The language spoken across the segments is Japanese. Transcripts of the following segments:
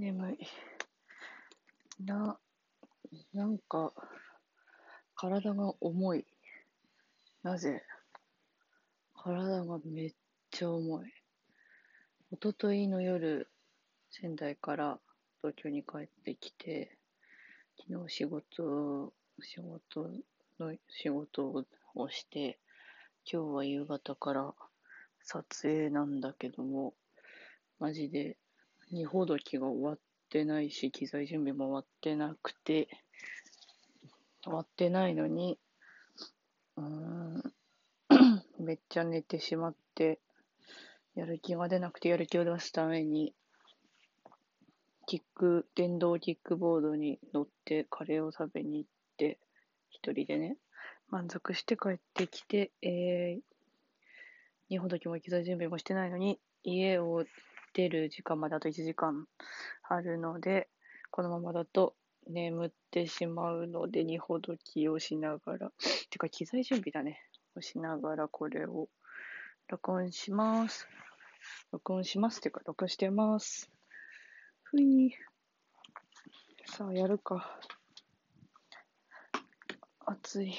眠い。な、なんか、体が重い。なぜ？体がめっちゃ重い。おとといの夜、仙台から東京に帰ってきて、昨日仕事、仕事の、仕事をして、今日は夕方から撮影なんだけども、マジで、荷ほどきが終わってないし、機材準備も終わってなくて、終わってないのに、うん、めっちゃ寝てしまって、やる気が出なくてやる気を出すために、キック、電動キックボードに乗ってカレーを食べに行って、一人でね、満足して帰ってきて、えー、荷ほどきも機材準備もしてないのに、家を出る時間まであと1時間あるので、このままだと眠ってしまうので、荷ほどきをしながら、てか機材準備だね、をしながらこれを録音します。録音しますっていうか、録音してます。ふい。さあ、やるか。暑い。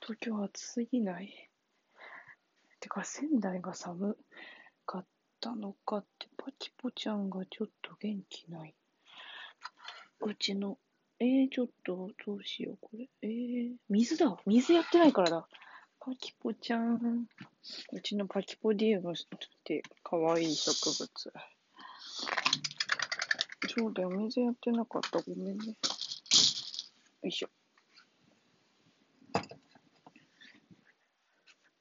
東京暑すぎないてか、仙台が寒たのかって、パチポちゃんがちょっと元気ない。うちの、えー、ちょっと、どうしよう、これ。えー、水だ。水やってないからだ。パキポちゃん。うちのパキポディウムって可愛い植物。そうだよ、水やってなかった。ごめんね。よいしょ。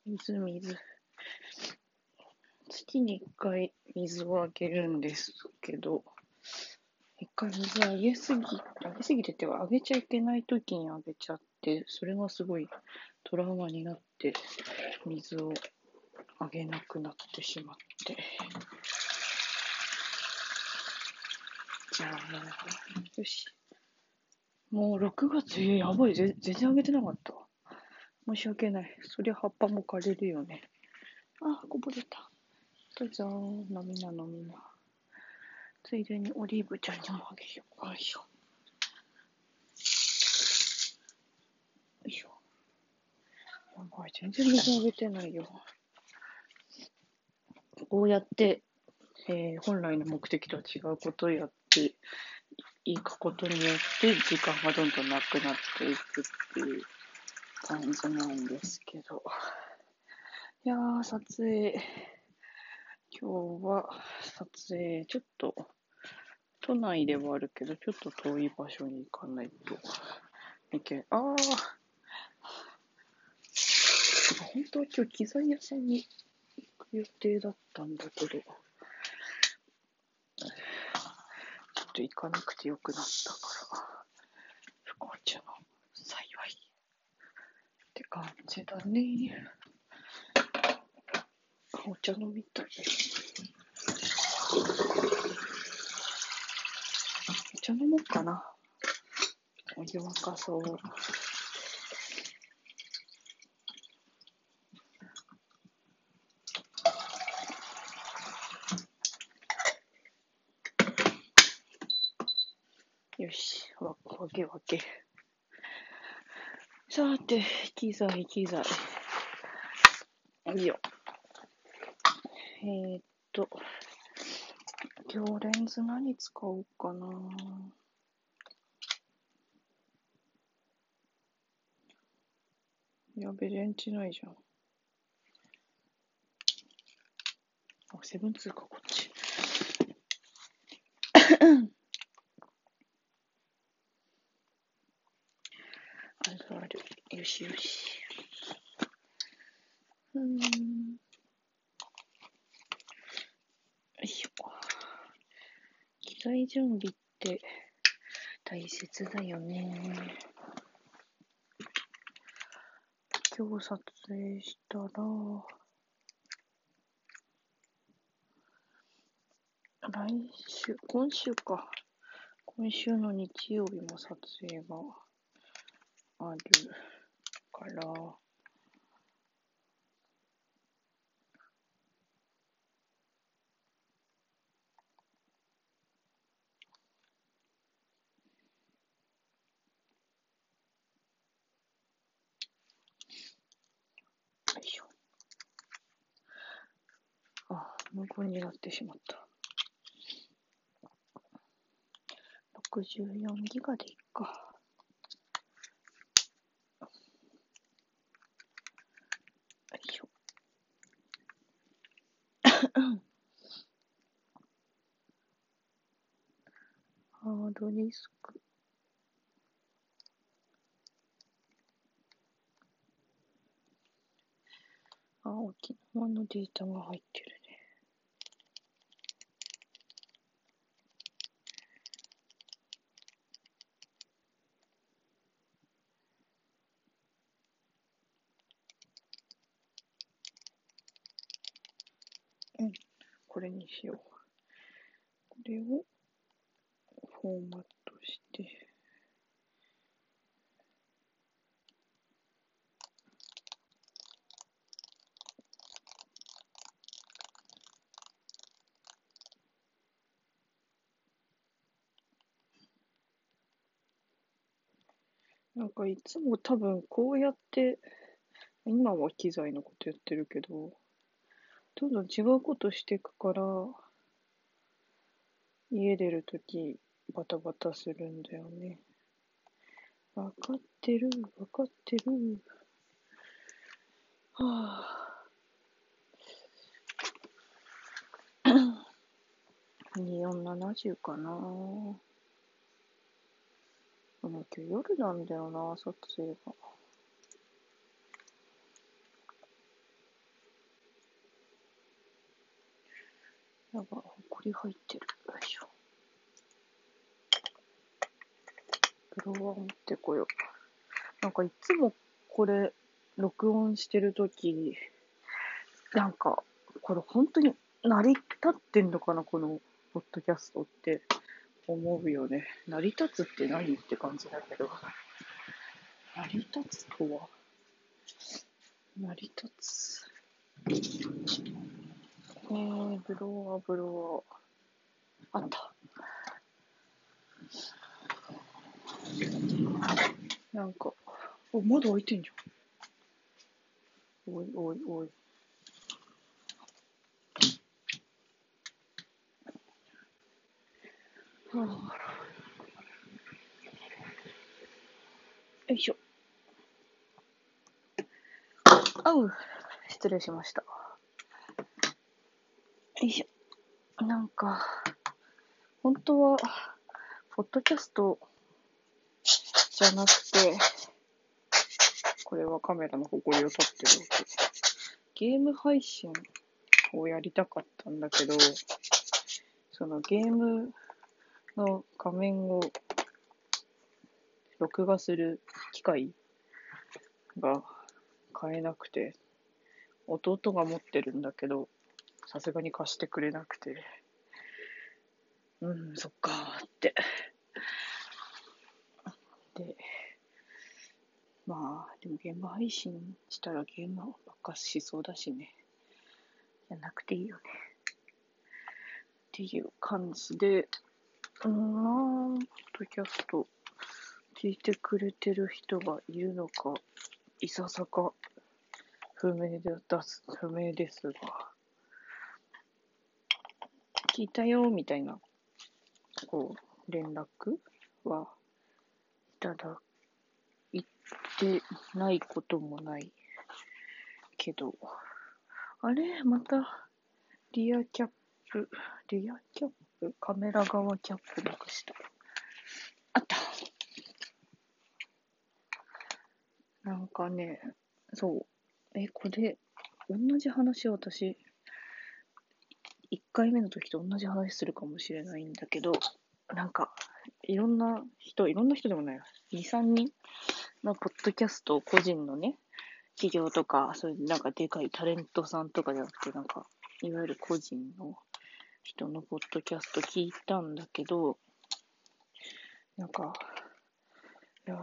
水、水。月に一回水をあげるんですけど、一回水あげすぎ、あげすぎててか、あげちゃいけない時にあげちゃって、それがすごいトラウマになって、水をあげなくなってしまって。じゃあ、よし。もう6月、やばい、ぜ全然あげてなかった。申し訳ない。そりゃ葉っぱも枯れるよね。あ、こぼれた。どうぞ、飲みな飲みな。ついでにオリーブちゃんにもあげよう。よいしょ。よいしょ。やばい、全然水あげてないよ。こうやって、えー本来の目的とは違うことをやっていくことによって、時間がどんどんなくなっていくっていう感じなんですけど。いやー、撮影。今日は撮影、ちょっと、都内ではあるけど、ちょっと遠い場所に行かないといけ、あー。てか本当は今日機材屋さんに行く予定だったんだけど、ちょっと行かなくてよくなったから、不幸中の幸いって感じだね。お茶飲みたい。お茶飲もうかな。お湯沸かそう。よし、わ分け分け。さて、機材、機材。いいよ。えー、っと、今日レンズ何使おうかな。やべ、レンチないじゃん。あ、セブンツーか、こっち。あるある。よしよし。うーん。よいしょ。機材準備って大切だよね。今日撮影したら、来週、今週か。今週の日曜日も撮影があるから、無言になってしまった。64ギガでいっか。よいしょ。ハードディスク。あ、沖縄のデータが入ってるうん、これにしよう。これをフォーマットして、なんかいつも多分こうやって、今は機材のことやってるけど、どんどん違うことしていくから、家出るときバタバタするんだよね。わかってる、わかってる。はぁ。2470かなでも今日夜なんだよな、撮影が。やば、ほこり入ってる。よいしょ。ブロワー持ってこよう。なんかいつもこれ、録音してるとき、なんか、これ本当に成り立ってんのかな、このポッドキャストって。思うよね。成り立つって何って感じだけど。成り立つとは？成り立つ。えー、ブロワー、ブロワー。あった。なんか、お、窓開いてんじゃん。おいおいおい。よいしょ。あう、失礼しました。よいしょ。なんか、本当は、ポッドキャストじゃなくて、これはカメラの誇りを取ってるわけ。ゲーム配信をやりたかったんだけど、そのゲームの画面を録画する機械が買えなくて、弟が持ってるんだけど、さすがに貸してくれなくて、うん、そっかーって。で、まあ、でもゲーム配信したらゲームばっかしそうだしね。じゃなくていいよね。っていう感じで、うん、ポッドキャスト聞いてくれてる人がいるのか、いささか不明で出す、不明ですが、聞いたよ、みたいな、こう、連絡はいただいてないこともないけど、あれ？また、リアキャップ、リアキャップ、カメラ側キャップなくした。あった。なんかね、そう。え、これ、同じ話を私、1回目の時と同じ話するかもしれないんだけど、なんか、いろんな人、いろんな人でもない2、3人のポッドキャスト、個人のね、企業とか、そういうなんかでかいタレントさんとかじゃなくて、なんか、いわゆる個人の人のポッドキャスト聞いたんだけど、なんか、いや、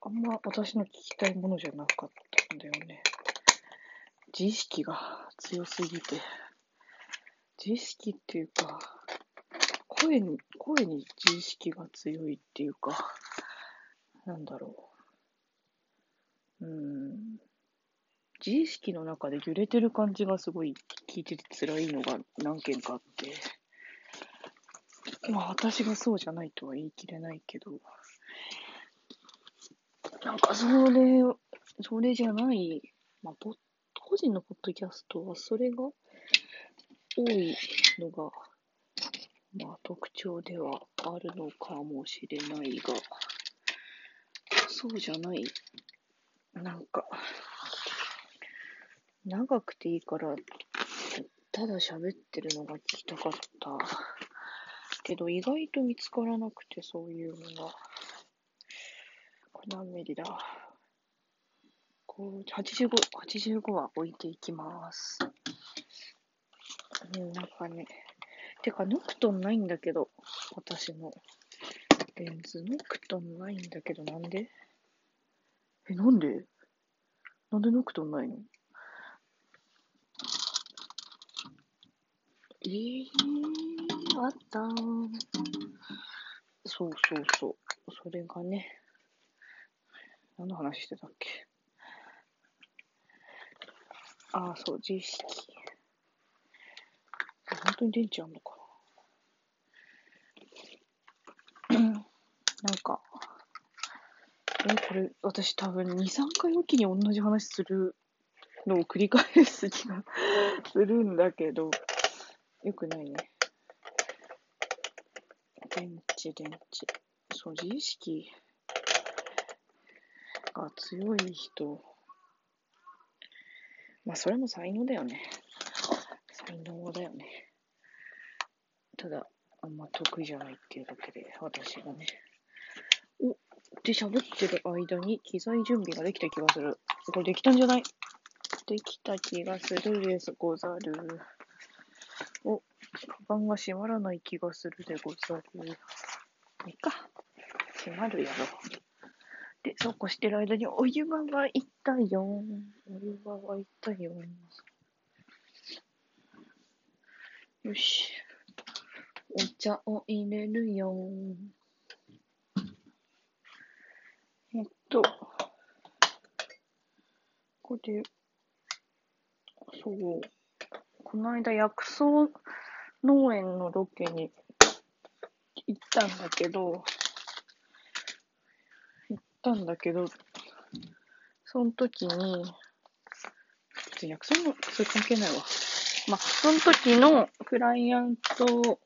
あんま私の聞きたいものじゃなかったんだよね。自意識が強すぎて、自意識っていうか、声に、声に自意識が強いっていうか、なんだろう。うん。自意識の中で揺れてる感じがすごい聞いてて辛いのが何件かあって、まあ私がそうじゃないとは言い切れないけど、なんかそれ、それじゃない、まあ、個人のポッドキャストはそれが多いのが、まあ特徴ではあるのかもしれないが、そうじゃない、なんか、長くていいから、ただ喋ってるのが聞きたかった。けど、意外と見つからなくて、そういうのが。これ何ミリだ。こう、85、85は置いていきます。うん、なんかね、てか、ノクトンないんだけど、私のレンズ。ノクトンないんだけど、なんで？え、なんで？なんでノクトンないの？えー、あったーそうそうそう。それがね、何の話してたっけ？ああ、そう、自意識。本当に電池あんのかな？なんか、え、これ、私多分2、3回おきに同じ話するのを繰り返す気がするんだけど、よくないね。電池、電池。そう、自意識が強い人。まあ、それも才能だよね。才能だよね。ただ、あんま得意じゃないっていうだけで、私がね。おっで、喋ってる間に機材準備ができた気がする。これできたんじゃない？できた気がするですござる。お、カバンが閉まらない気がするでござる。いいか。閉まるやろ。で、そうこうしてる間にお湯場が行ったよ。お湯場が行ったよ。よし。お茶を入れるよ。えっと、これ、そう。この間薬草農園のロケに行ったんだけど、ったんだけど、その時に、薬草の、それ関係ないわ。まあ、その時のクライアント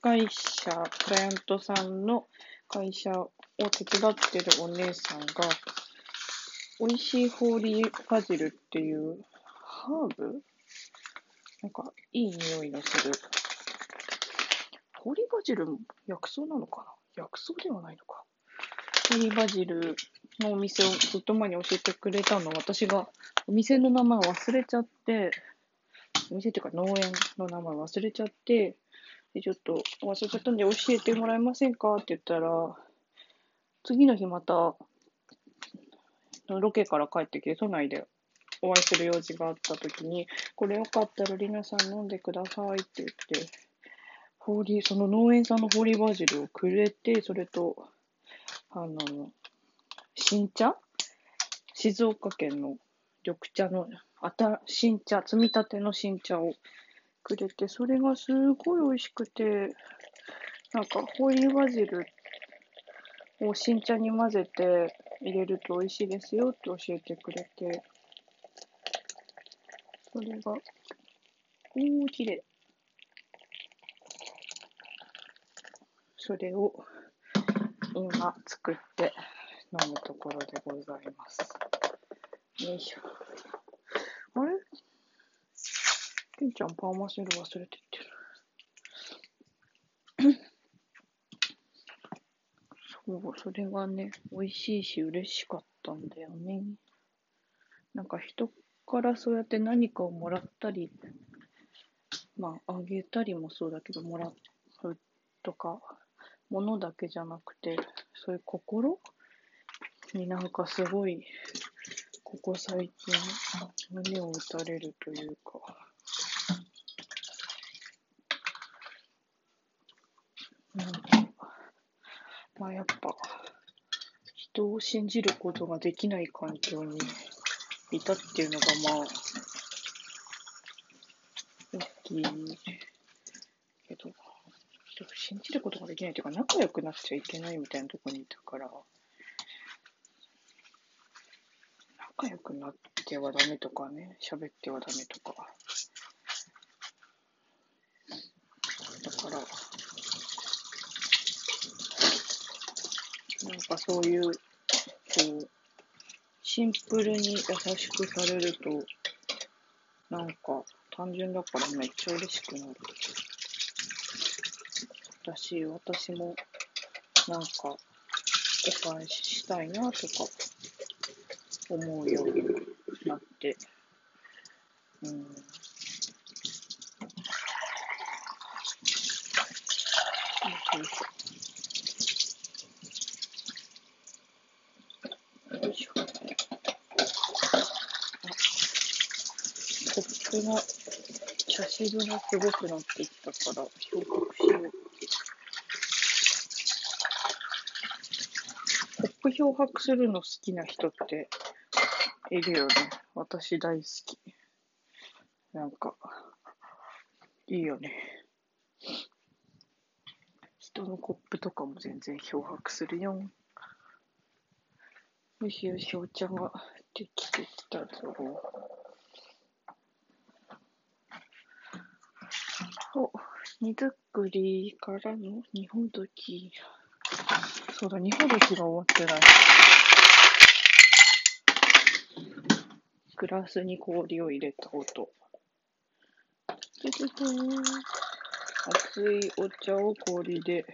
会社、クライアントさんの会社を手伝ってるお姉さんが、美味しいホーリーバジルっていうハーブ？なんか、いい匂いのする。ホーリーバジルも薬草なのかな？薬草ではないのか。ホーリーバジルのお店をずっと前に教えてくれたの私がお店の名前忘れちゃって、お店っていうか農園の名前忘れちゃって、で、ちょっと忘れちゃったんで教えてもらえませんかって言ったら、次の日また、ロケから帰ってきて、都内でお会いする用事があった時に、これよかったらリナさん飲んでくださいって言って、ホーリー、その農園さんのホーリーバジルをくれて、それと、あの、新茶？静岡県の緑茶の、あた、新茶、摘み立ての新茶をくれて、それがすごい美味しくて、なんか、ホーリーバジルを新茶に混ぜて入れると美味しいですよって教えてくれて、それが、おー、綺麗。それを今作って飲むところでございます。よいしょ。あれ？ケンちゃんパーマシェル忘れてってる。そう、それがね、美味しいし嬉しかったんだよね。なんか人からそうやって何かをもらったり、まあ、あげたりもそうだけど、もらうとか、ものだけじゃなくて、そういう心？になんかすごい、ここ最近、胸を打たれるというか、なんか、まあやっぱ、人を信じることができない環境にいたっていうのがまあ、大きい、信じることができないというか、仲良くなっちゃいけないみたいなとこにいたから、仲良くなってはダメとかね、喋ってはダメとか。だから、なんかそういう、こう、シンプルに優しくされると、なんか単純だからめっちゃ嬉しくなる。だし、私もなんかお返ししたいなとか思うようになって、うん。よいしょ。コップが、茶渋がすごくなってきたから、漂白しよう。コップ漂白するの好きな人っているよね。私大好き。なんか、いいよね。人のコップとかも全然漂白するよ。よしよし、お茶ができてきたぞ。お、荷造りからの日本時。そうだ、日本時が終わってない。グラスに氷を入れた音。熱いお茶を氷で、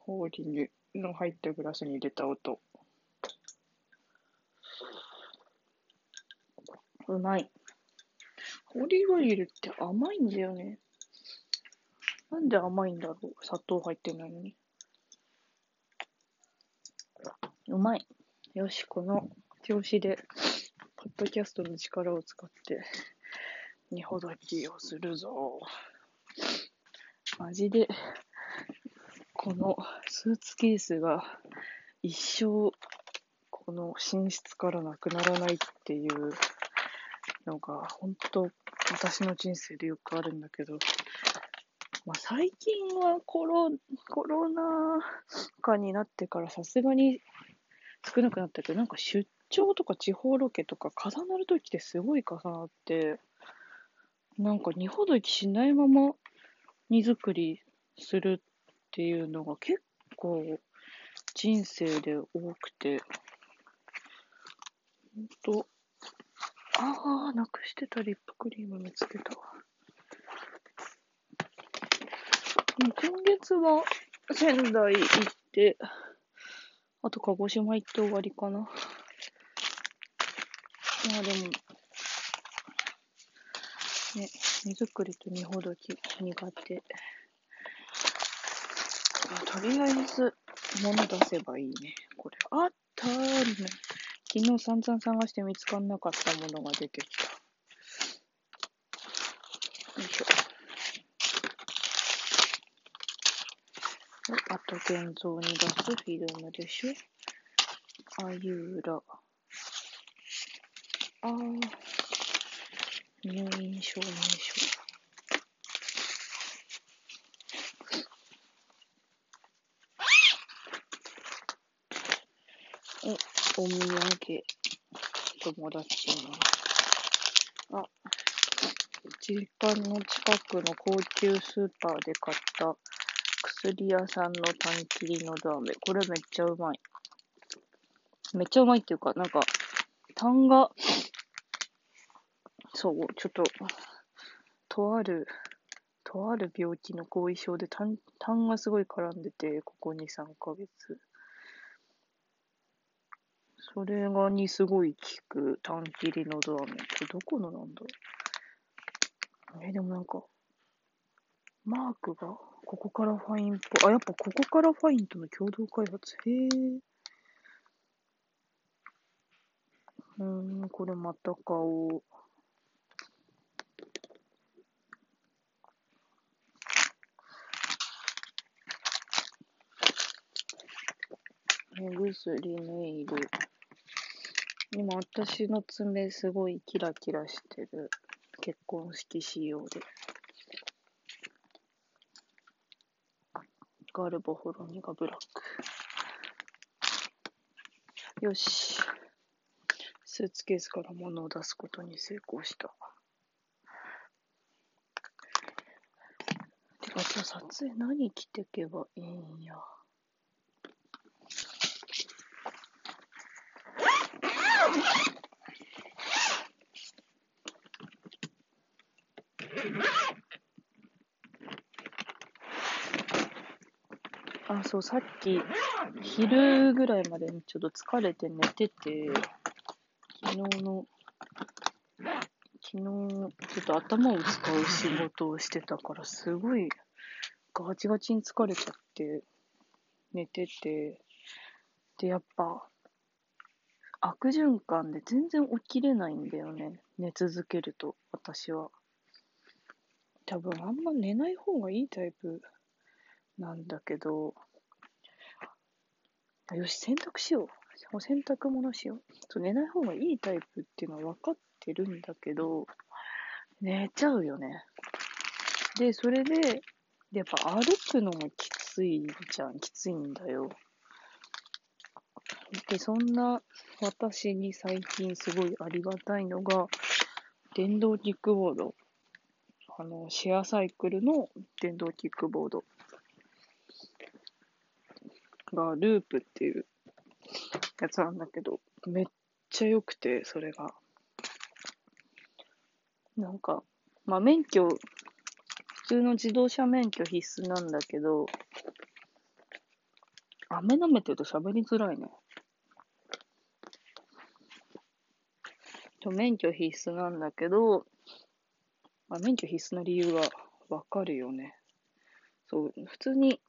氷にの入ったグラスに入れた音。うまい。オリーブオイルって甘いんだよね。なんで甘いんだろう砂糖入ってないのに。うまい。よし、この表紙で、ポッドキャストの力を使って、二ほどきをするぞ。マジで、このスーツケースが一生、この寝室からなくならないっていうのが、本当私の人生でよくあるんだけど、まあ、最近はコロコロナ禍になってからさすがに少なくなったけど、なんか出張とか地方ロケとか重なるときってすごい重なって、なんか荷ほどきしないまま荷造りするっていうのが結構人生で多くて、ほんと、ああ、なくしてたリップクリーム見つけたわ。今月は仙台行って、あと鹿児島行って終わりかな。まあでも、ね、荷造りと荷ほどき苦手。とりあえず、物出せばいいね。これ。あったー。昨日散々探して見つかんなかったものが出てきた。よいしょ。あと現像に出すフィルムでしょ？あゆら。あー。入院証明書。お土産、友達の。あ、実家の近くの高級スーパーで買った薬屋さんの炭切りのラーメン。これめっちゃうまい。めっちゃうまいっていうか、なんか、炭が、そう、ちょっと、とある、とある病気の後遺症で炭、炭がすごい絡んでて、ここ2、3ヶ月。それがにすごい効く、炭切りのドラメン。これどこのなんだろう。え、でもなんか、マークが、ここからファインっぽい。あ、やっぱここからファインとの共同開発？へえ。うーん、これまた買おう。目薬、ネイル。今私の爪すごいキラキラしてる結婚式仕様で。ガルボホロニガブラック。よし。スーツケースから物を出すことに成功した。てか、じゃあ撮影何着てけばいいんや？あ、そう、さっき、昼ぐらいまでにちょっと疲れて寝てて、昨日の、昨日、ちょっと頭を使う仕事をしてたから、すごいガチガチに疲れちゃって、寝てて、で、やっぱ、悪循環で全然起きれないんだよね。寝続けると、私は。多分あんま寝ない方がいいタイプなんだけど、よし、洗濯しよう。お洗濯物しよう。そう寝ない方がいいタイプっていうのは分かってるんだけど、寝ちゃうよね。で、それで、やっぱ歩くのもきついじゃん。きついんだよ。で、そんな私に最近すごいありがたいのが、電動キックボード。あの、シェアサイクルの電動キックボードが、ループっていうやつなんだけど、めっちゃ良くて、それが。なんか、まあ、免許、普通の自動車免許必須なんだけど、飴舐めてると喋りづらいね。免許必須なんだけど、まあ、免許必須な理由はわかるよね。そう、普通に、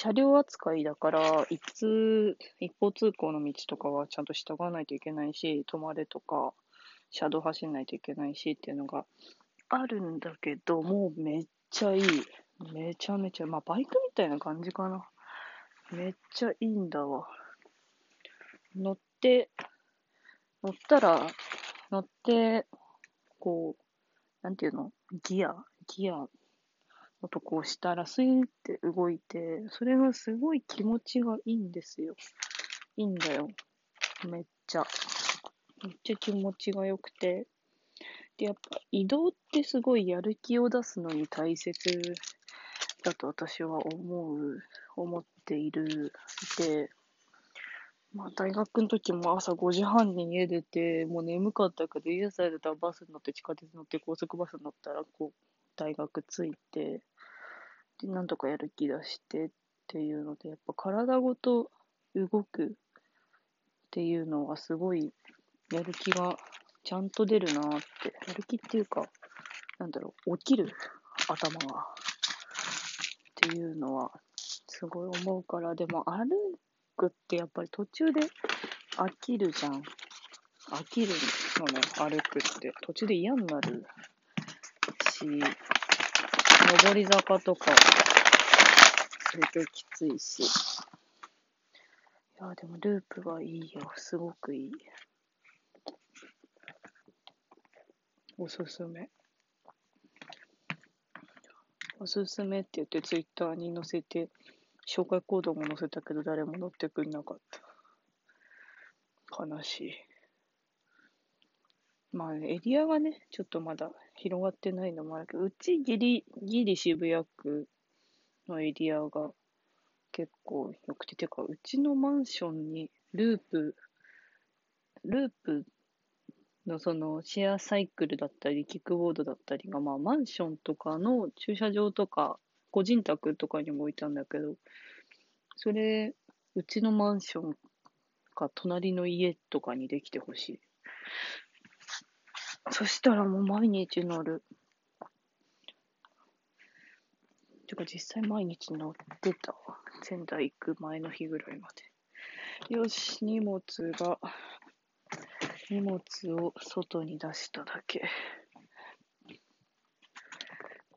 車両扱いだから、一通、一方通行の道とかはちゃんと従わないといけないし、止まれとか、車道走んないといけないしっていうのがあるんだけど、もうめっちゃいい。めちゃめちゃ、まあバイクみたいな感じかな。めっちゃいいんだわ。乗って、乗ったら、乗って、こう、なんていうの？ギア？ギア？のとこをしたら、スイーって動いて、それがすごい気持ちがいいんですよ。いいんだよ。めっちゃ。めっちゃ気持ちが良くて。で、やっぱ移動ってすごいやる気を出すのに大切だと私は思う、思っている。で、まあ、大学の時も朝5時半に家出て、もう眠かったけど、家さえ出たらバスに乗って、地下鉄乗って、高速バスに乗ったら、こう、大学着いて、で、なんとかやる気出してっていうので、やっぱ体ごと動くっていうのはすごい、やる気がちゃんと出るなって、やる気っていうか、なんだろう、起きる頭が、っていうのは、すごい思うから、でも歩くってやっぱり途中で飽きるじゃん。飽きるのね、歩くって。途中で嫌になるし、上り坂とか、すげえきついし。いや、でもループはいいよ。すごくいい。おすすめ。おすすめって言ってツイッターに載せて紹介コードも載せたけど誰も乗ってくれなかった。悲しい。まあ、エリアがね、ちょっとまだ広がってないのもあるけど、うちギリ、ギリ渋谷区のエリアが結構良くて、てか、うちのマンションにループ、ループのそのシェアサイクルだったり、キックボードだったりが、まあマンションとかの駐車場とか個人宅とかにも置いたんだけど、それ、うちのマンションか隣の家とかにできてほしい。そしたらもう毎日乗る。てか実際毎日乗ってたわ。仙台行く前の日ぐらいまで。よし、荷物が、荷物を外に出しただけ。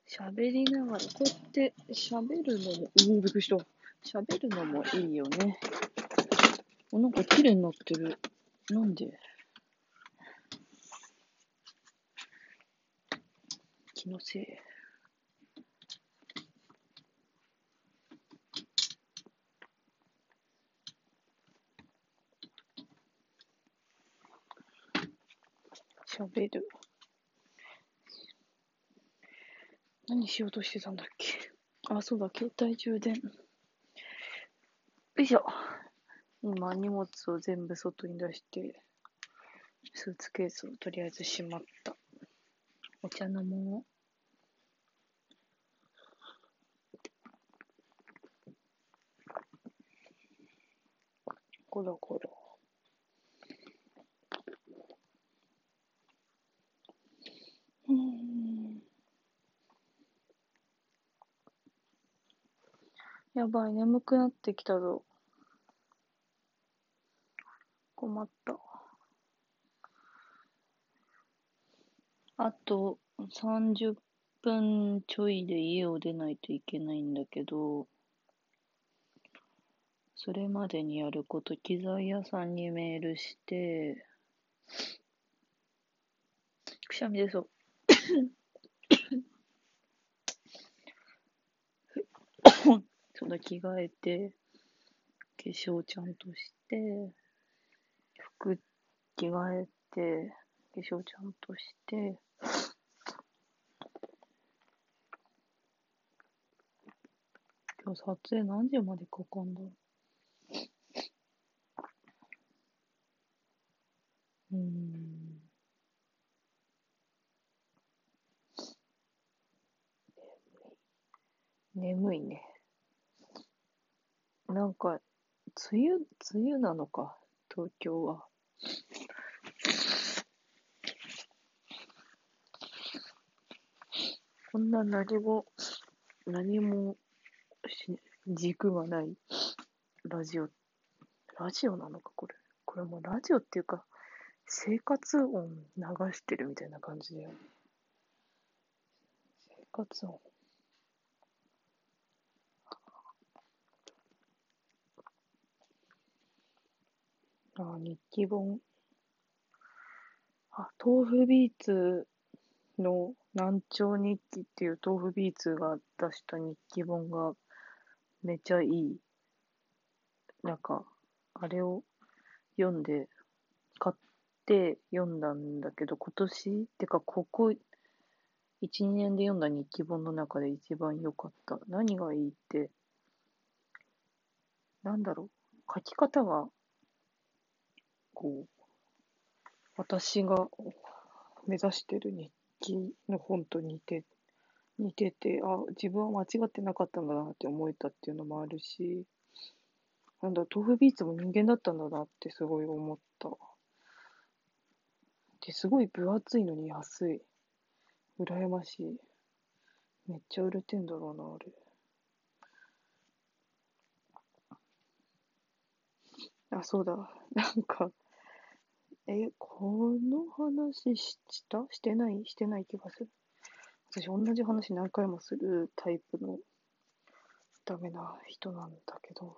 喋りながら、こうやって喋るのも、うん、びっくりした。喋るのもいいよね。お、なんか綺麗になってる。なんで？気のせい。喋る。何しようとしてたんだっけ？あ、そうだ、携帯充電。よいしょ。今、荷物を全部外に出して、スーツケースをとりあえずしまった。お茶飲もう。コロコロ。うん。やばい、眠くなってきたぞ。困った。あと30分ちょいで家を出ないといけないんだけど、それまでにやること、機材屋さんにメールして、くしゃみ出 そう。その着替えて、化粧ちゃんとして、服着替えて、化粧ちゃんとして、今日撮影何時までかかんだううん。眠いね。なんか、梅雨、梅雨なのか、東京は。こんな何も、何もし、軸がないラジオ。ラジオなのか、これ。これもラジオっていうか、生活音流してるみたいな感じだよね。生活音。あ、日記本。あ、豆腐ビーツの南朝日記っていう豆腐ビーツが出した日記本がめちゃいい。なんか、あれを読んで、て読んだんだけど、今年ってか、ここ1、2年で読んだ日記本の中で一番良かった。何がいいって、なんだろう。書き方が、こう、私が目指してる日記の本と似て、似てて、あ、自分は間違ってなかったんだなって思えたっていうのもあるし、なんだ、豆腐ビーツも人間だったんだなってすごい思った。で、すごい分厚いのに安い。羨ましい。めっちゃ売れてんだろうな、あれ。あ、そうだ。なんか、え、この話した？してない？してない気がする。私、同じ話何回もするタイプのダメな人なんだけど。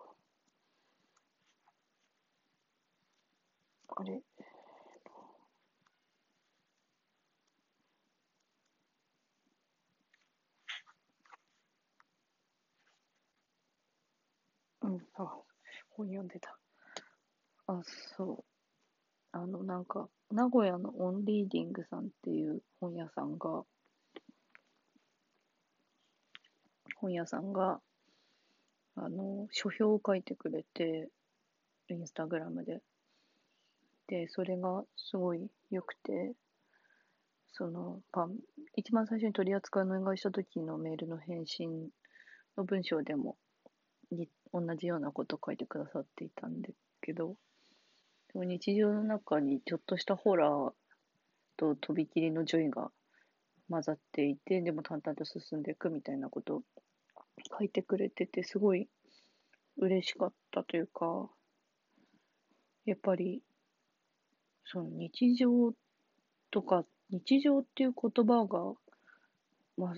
あれ？うん、あ、本読んでた。あ、そう。あの、なんか、名古屋のオンリーディングさんっていう本屋さんが、本屋さんが、あの、書評を書いてくれて、インスタグラムで。で、それがすごい良くて、その、パン、一番最初に取り扱いのお願いした時のメールの返信の文章でも、同じようなことを書いてくださっていたんですけど、でも日常の中にちょっとしたホラーととびきりのジョイが混ざっていて、でも淡々と進んでいくみたいなことを書いてくれてて、すごい嬉しかったというか、やっぱり、その日常とか、日常っていう言葉が、まあ、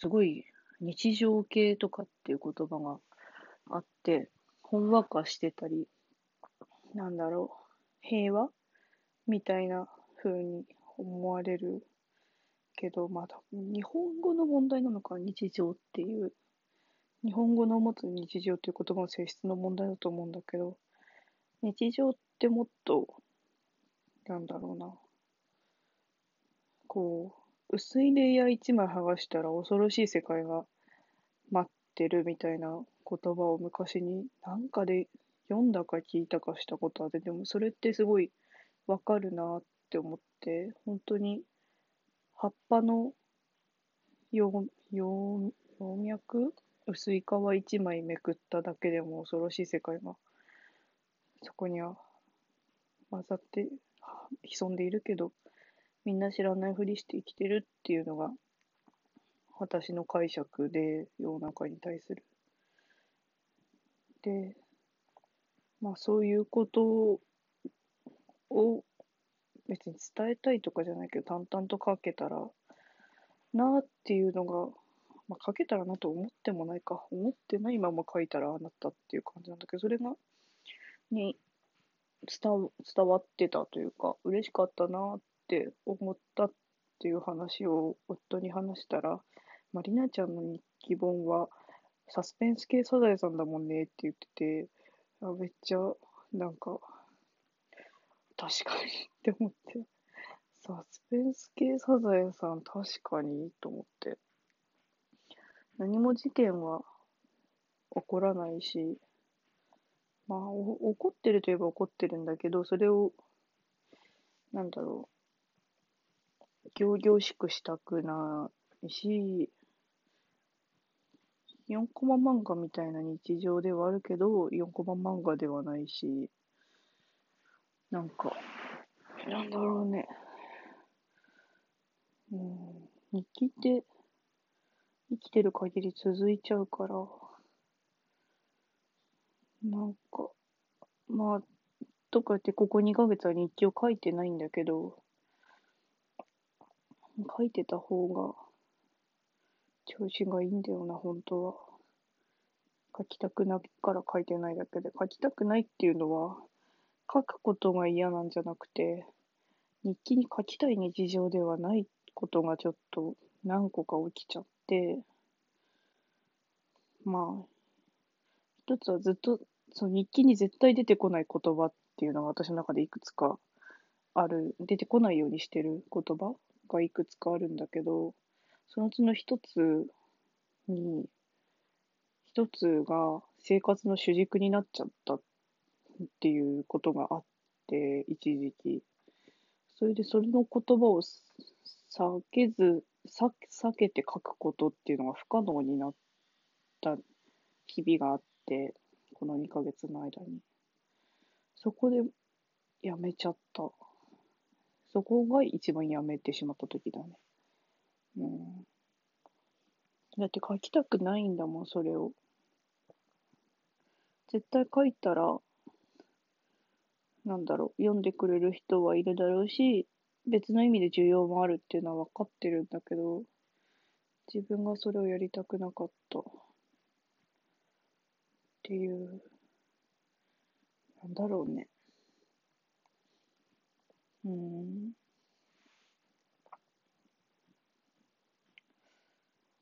すごい日常系とかっていう言葉があって、ほんわかしてたり、なんだろう、平和？みたいな風に思われるけど、まあ、日本語の問題なのか、日常っていう、日本語の持つ日常という言葉の性質の問題だと思うんだけど、日常ってもっと、なんだろうな、こう、薄いレイヤー一枚剥がしたら恐ろしい世界が待ってるみたいな言葉を昔になんかで読んだか聞いたかしたことあって、でもそれってすごいわかるなって思って、本当に葉っぱの葉葉葉脈薄い皮一枚めくっただけでも恐ろしい世界がそこには混ざって潜んでいるけどみんな知らないふりして生きてるっていうのが私の解釈で世の中に対する。で、まあそういうことを別に伝えたいとかじゃないけど淡々と書けたらなっていうのが、まあ、書けたらなと思ってもないか。思ってないまま書いたらあなったっていう感じなんだけどそれがに伝伝わってたというか嬉しかったなって思ったっていう話を夫に話したらまありなちゃんの日記本はサスペンス系サザエさんだもんねって言っててあめっちゃなんか確かに って思って。サスペンス系サザエさん確かにと思って。何も事件は起こらないし、まあ、怒ってるといえば怒ってるんだけど、それを、なんだろう、行々しくしたくないし、4コマ漫画みたいな日常ではあるけど、4コマ漫画ではないし、なんか、なんだろうね。うん、日記って生きてる限り続いちゃうから、なんか、まあ、とかってここ2ヶ月は日記を書いてないんだけど、書いてた方が調子がいいんだよな、本当は。書きたくないから書いてないだけで、書きたくないっていうのは、書くことが嫌なんじゃなくて、日記に書きたい日常ではないことがちょっと何個か起きちゃって、まあ、一つはずっと、その日記に絶対出てこない言葉っていうのが私の中でいくつかある、出てこないようにしてる言葉がいくつかあるんだけど、そのうちの一つに、一つが生活の主軸になっちゃったっていうことがあって、一時期。それでそれの言葉を避けず、避けて書くことっていうのが不可能になった日々があって、この2ヶ月の間に。そこでやめちゃった。そこが一番やめてしまった時だね。うん。だって書きたくないんだもん、それを。絶対書いたらなんだろう、読んでくれる人はいるだろうし、別の意味で需要もあるっていうのは分かってるんだけど、自分がそれをやりたくなかったっていう、なんだろうね。うん。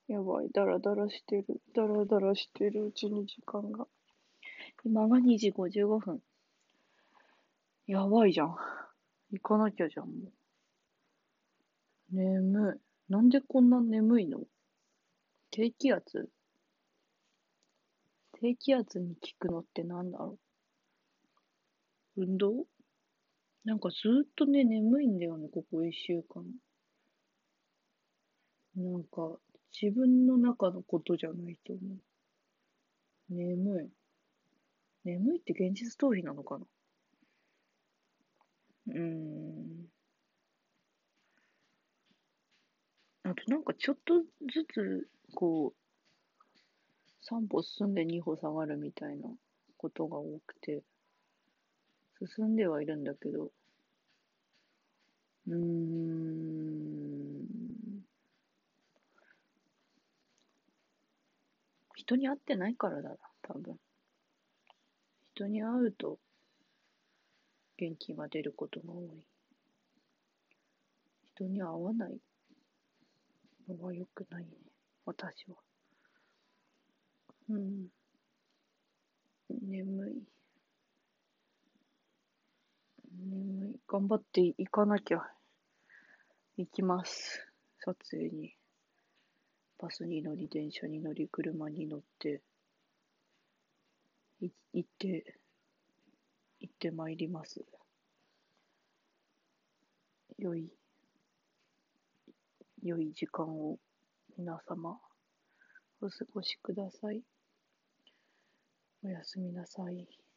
やばい、ダラダラしてる。ダラダラしてるうちに時間が。今が2時55分。やばいじゃん。行かなきゃじゃん、もう。眠い。なんでこんな眠いの？低気圧？低気圧に効くのってなんだろう？運動？なんかずっとね、眠いんだよね、ここ一週間。なんか、自分の中のことじゃないと思う。眠い。眠いって現実逃避なのかな？うーん。あとなんかちょっとずつ、こう、3歩進んで2歩下がるみたいなことが多くて、進んではいるんだけど、うーん。人に会ってないからだな、多分。人に会うと元気が出ることが多い。人に会わないのは良くないね、私は。うん。眠い。眠い。頑張っていかなきゃ。行きます。撮影に。バスに乗り、電車に乗り、車に乗って、い行って、行ってまいります。良い、良い時間を皆様、お過ごしください。おやすみなさい。